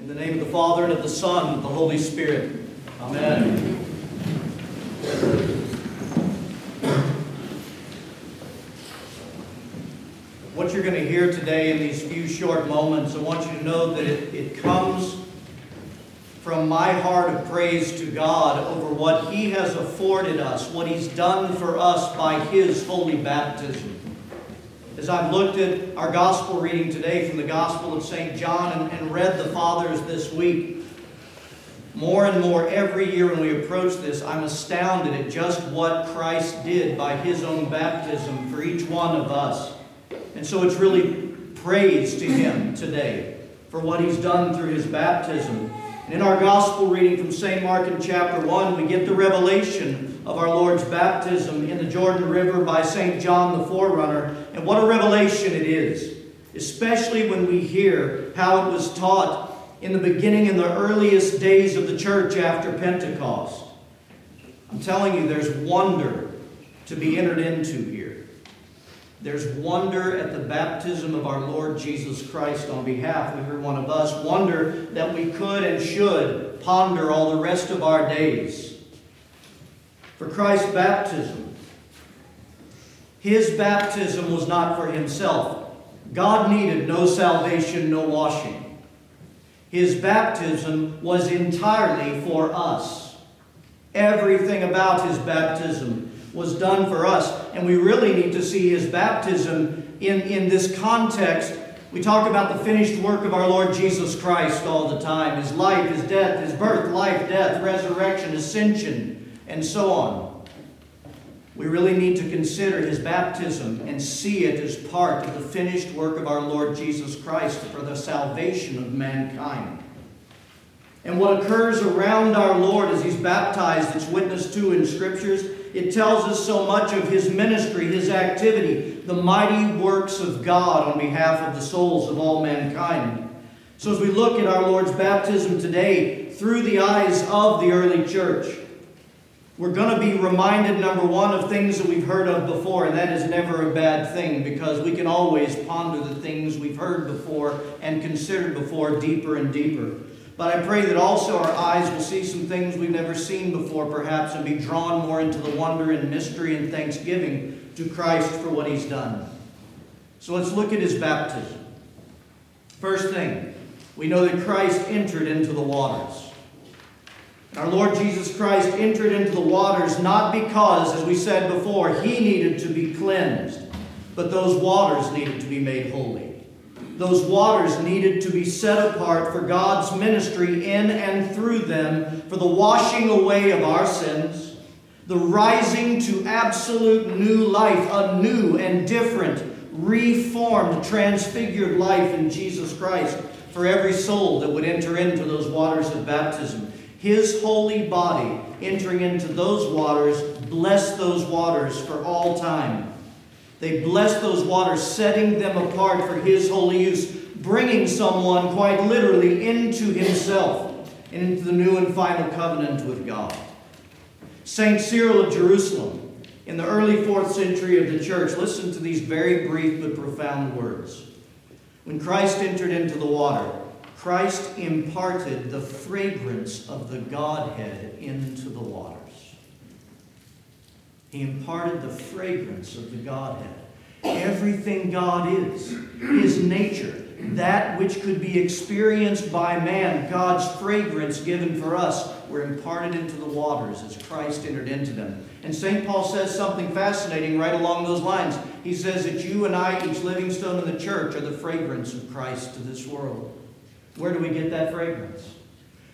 In the name of the Father, and of the Son, and of the Holy Spirit. Amen. What you're going to hear today in these few short moments, I want you to know that it, it comes from my heart of praise to God over what He has afforded us, what He's done for us by His holy baptism. As I've looked at our gospel reading today from the Gospel of St. John and, and read the Fathers this week, more and more every year when we approach this, I'm astounded at just what Christ did by His own baptism for each one of us. And so it's really praise to Him today for what He's done through His baptism. And in our gospel reading from St. Mark in chapter 1, we get the revelation of our Lord's baptism in the Jordan River by St. John the Forerunner. And what a revelation it is, especially when we hear how it was taught in the beginning, in the earliest days of the church after Pentecost. I'm telling you, there's wonder to be entered into here. There's wonder at the baptism of our Lord Jesus Christ on behalf of every one of us. Wonder that we could and should ponder all the rest of our days. For Christ's baptism, his baptism was not for himself. God needed no salvation, no washing. His baptism was entirely for us. Everything about his baptism was done for us. And we really need to see his baptism in, in this context. We talk about the finished work of our Lord Jesus Christ all the time his life, his death, his birth, life, death, resurrection, ascension, and so on. We really need to consider his baptism and see it as part of the finished work of our Lord Jesus Christ for the salvation of mankind. And what occurs around our Lord as he's baptized, it's witnessed to in scriptures, it tells us so much of his ministry, his activity, the mighty works of God on behalf of the souls of all mankind. So, as we look at our Lord's baptism today through the eyes of the early church, we're going to be reminded, number one, of things that we've heard of before, and that is never a bad thing because we can always ponder the things we've heard before and considered before deeper and deeper. But I pray that also our eyes will see some things we've never seen before, perhaps, and be drawn more into the wonder and mystery and thanksgiving to Christ for what He's done. So let's look at His baptism. First thing, we know that Christ entered into the waters. Our Lord Jesus Christ entered into the waters not because, as we said before, He needed to be cleansed, but those waters needed to be made holy those waters needed to be set apart for God's ministry in and through them for the washing away of our sins, the rising to absolute new life, a new and different, reformed, transfigured life in Jesus Christ for every soul that would enter into those waters of baptism. His holy body entering into those waters, bless those waters for all time. They bless those waters, setting them apart for His holy use, bringing someone quite literally into Himself and into the new and final covenant with God. St. Cyril of Jerusalem, in the early fourth century of the church, listen to these very brief but profound words. When Christ entered into the water, Christ imparted the fragrance of the Godhead into the waters. He imparted the fragrance of the Godhead. Everything God is, His nature, that which could be experienced by man, God's fragrance given for us, were imparted into the waters as Christ entered into them. And St. Paul says something fascinating right along those lines. He says that you and I, each living stone in the church, are the fragrance of Christ to this world. Where do we get that fragrance?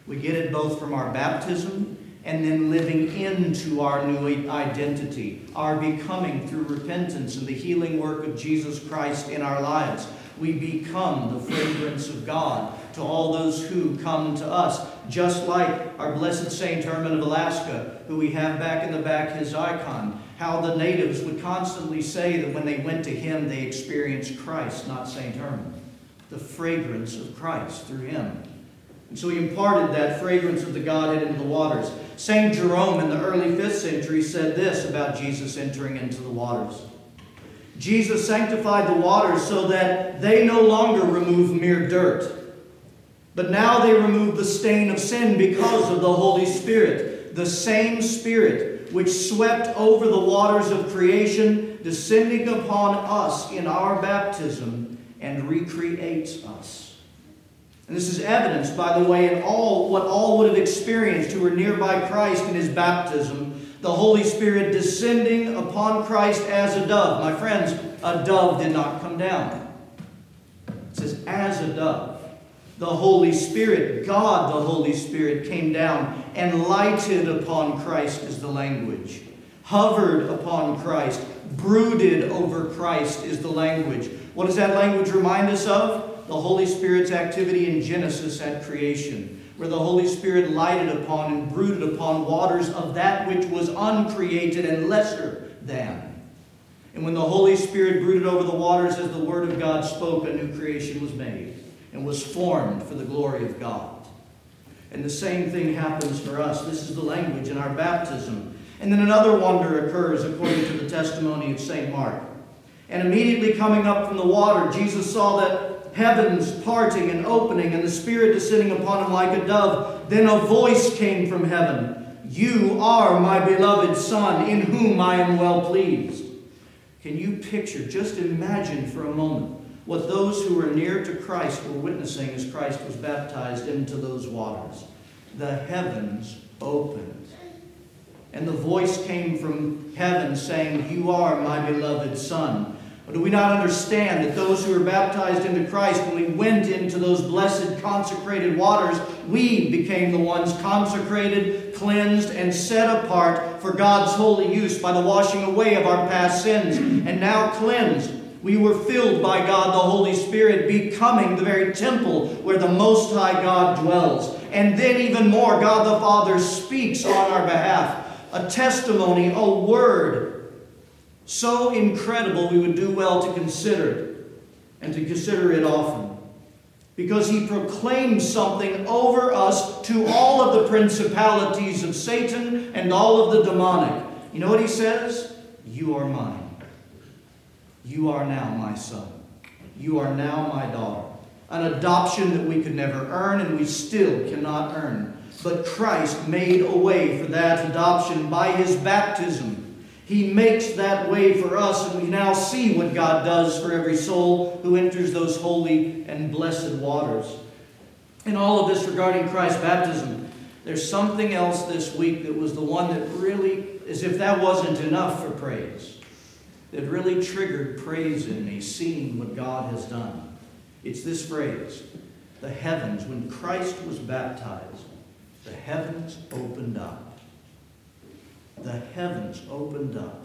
We get it both from our baptism and then living into our new identity, our becoming through repentance and the healing work of Jesus Christ in our lives. We become the fragrance of God to all those who come to us, just like our blessed Saint Herman of Alaska, who we have back in the back his icon. How the natives would constantly say that when they went to him, they experienced Christ, not Saint Herman. The fragrance of Christ through him. And so he imparted that fragrance of the Godhead into the waters. St. Jerome in the early 5th century said this about Jesus entering into the waters. Jesus sanctified the waters so that they no longer remove mere dirt, But now they remove the stain of sin because of the Holy Spirit, the same Spirit which swept over the waters of creation, descending upon us in our baptism and recreates us. And this is evidenced, by the way, in all what all would have experienced who were nearby Christ in his baptism the Holy Spirit descending upon Christ as a dove. My friends, a dove did not come down. It says, as a dove. The Holy Spirit, God the Holy Spirit, came down and lighted upon Christ, is the language. Hovered upon Christ, brooded over Christ, is the language. What does that language remind us of? The Holy Spirit's activity in Genesis at creation where the Holy Spirit lighted upon and brooded upon waters of that which was uncreated and lesser than. And when the Holy Spirit brooded over the waters as the Word of God spoke, a new creation was made and was formed for the glory of God. And the same thing happens for us. This is the language in our baptism. And then another wonder occurs according to the testimony of St. Mark. And immediately coming up from the water, Jesus saw that heavens parting and opening, and the Spirit descending upon him like a dove. Then a voice came from heaven You are my beloved Son, in whom I am well pleased. Can you picture, just imagine for a moment, what those who were near to Christ were witnessing as Christ was baptized into those waters? The heavens opened. And the voice came from heaven saying, You are my beloved Son do we not understand that those who were baptized into Christ, when we went into those blessed consecrated waters, we became the ones consecrated, cleansed, and set apart for God's holy use by the washing away of our past sins, and now cleansed? We were filled by God the Holy Spirit, becoming the very temple where the Most High God dwells. And then, even more, God the Father speaks on our behalf. A testimony, a word so incredible we would do well to consider it and to consider it often. Because he proclaims something over us to all of the principalities of Satan and all of the demonic. You know what he says? You are mine. You are now my son. You are now my daughter. An adoption that we could never earn and we still cannot earn. But Christ made a way for that adoption by his baptism he makes that way for us, and we now see what God does for every soul who enters those holy and blessed waters. In all of this regarding Christ's baptism, there's something else this week that was the one that really, as if that wasn't enough for praise, that really triggered praise in me, seeing what God has done. It's this phrase the heavens, when Christ was baptized, the heavens opened up the heavens opened up.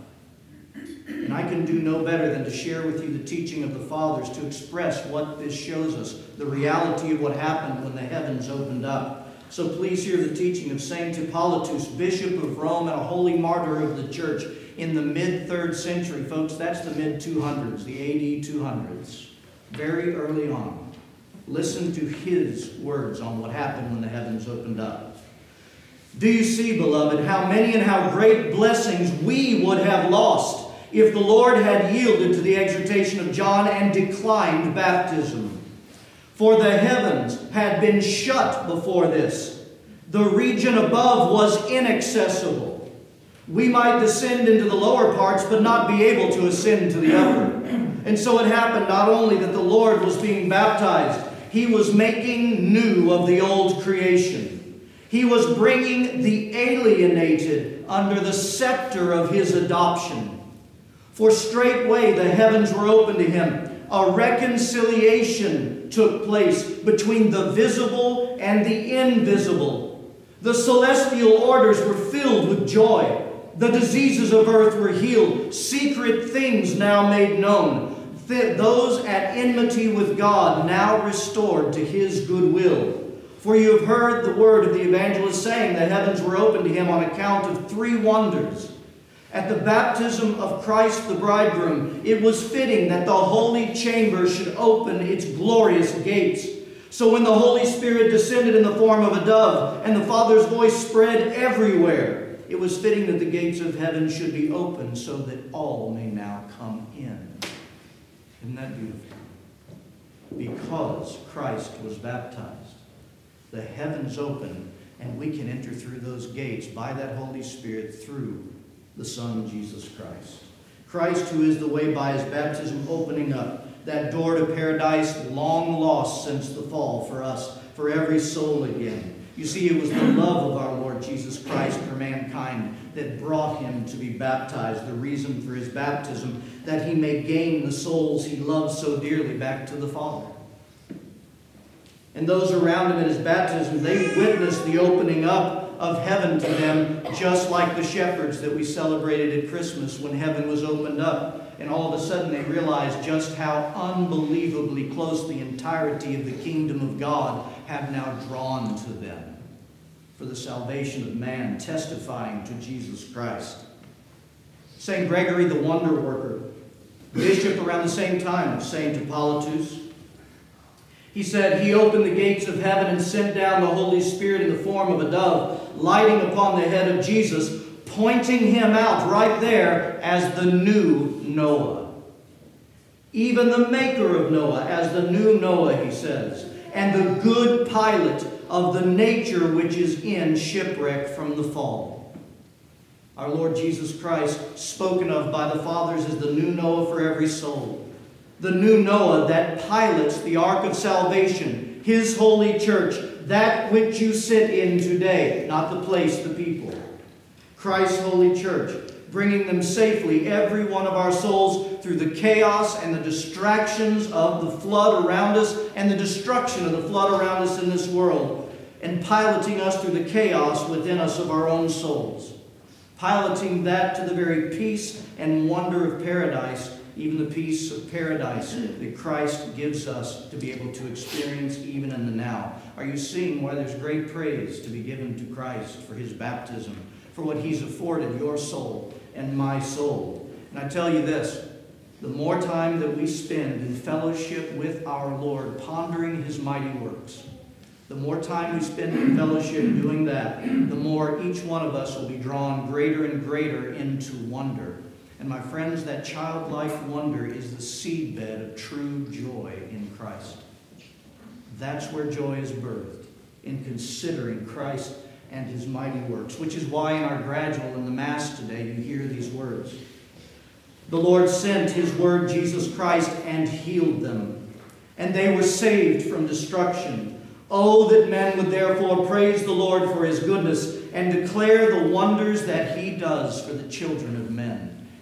And I can do no better than to share with you the teaching of the fathers to express what this shows us, the reality of what happened when the heavens opened up. So please hear the teaching of Saint Hippolytus, Bishop of Rome and a holy martyr of the church in the mid third century. Folks, that's the mid 200s, the AD 200s, very early on. Listen to his words on what happened when the heavens opened up. Do you see, beloved, how many and how great blessings we would have lost if the Lord had yielded to the exhortation of John and declined baptism? For the heavens had been shut before this. The region above was inaccessible. We might descend into the lower parts, but not be able to ascend to the upper. And so it happened not only that the Lord was being baptized, he was making new of the old creation. He was bringing the alienated under the scepter of his adoption. For straightway the heavens were opened to him. A reconciliation took place between the visible and the invisible. The celestial orders were filled with joy. The diseases of earth were healed. Secret things now made known. Those at enmity with God now restored to his good will. For you have heard the word of the evangelist saying the heavens were opened to him on account of three wonders. At the baptism of Christ the bridegroom, it was fitting that the holy chamber should open its glorious gates. So when the Holy Spirit descended in the form of a dove, and the Father's voice spread everywhere, it was fitting that the gates of heaven should be opened so that all may now come in. Isn't that beautiful? Because Christ was baptized the heavens open, and we can enter through those gates by that Holy Spirit through the Son, Jesus Christ. Christ, who is the way by his baptism opening up that door to paradise long lost since the fall for us, for every soul again. You see, it was the love of our Lord Jesus Christ for mankind that brought him to be baptized, the reason for his baptism, that he may gain the souls he loves so dearly back to the Father. And those around him at his baptism, they witnessed the opening up of heaven to them, just like the shepherds that we celebrated at Christmas when heaven was opened up. And all of a sudden they realized just how unbelievably close the entirety of the kingdom of God had now drawn to them for the salvation of man, testifying to Jesus Christ. St. Gregory the Wonder Worker, bishop around the same time of St. Hippolytus, he said, He opened the gates of heaven and sent down the Holy Spirit in the form of a dove, lighting upon the head of Jesus, pointing him out right there as the new Noah. Even the maker of Noah as the new Noah, he says, and the good pilot of the nature which is in shipwreck from the fall. Our Lord Jesus Christ, spoken of by the fathers as the new Noah for every soul the new Noah that pilots the ark of salvation, his holy church, that which you sit in today, not the place, the people. Christ's holy church, bringing them safely, every one of our souls, through the chaos and the distractions of the flood around us and the destruction of the flood around us in this world, and piloting us through the chaos within us of our own souls. Piloting that to the very peace and wonder of paradise even the peace of paradise that Christ gives us to be able to experience even in the now. Are you seeing why there's great praise to be given to Christ for his baptism, for what he's afforded your soul and my soul? And I tell you this the more time that we spend in fellowship with our Lord, pondering his mighty works, the more time we spend in fellowship doing that, the more each one of us will be drawn greater and greater into wonder and my friends, that childlike wonder is the seedbed of true joy in Christ. That's where joy is birthed, in considering Christ and his mighty works, which is why in our gradual in the Mass today you hear these words. The Lord sent his word, Jesus Christ, and healed them, and they were saved from destruction. Oh, that men would therefore praise the Lord for his goodness and declare the wonders that he does for the children of men.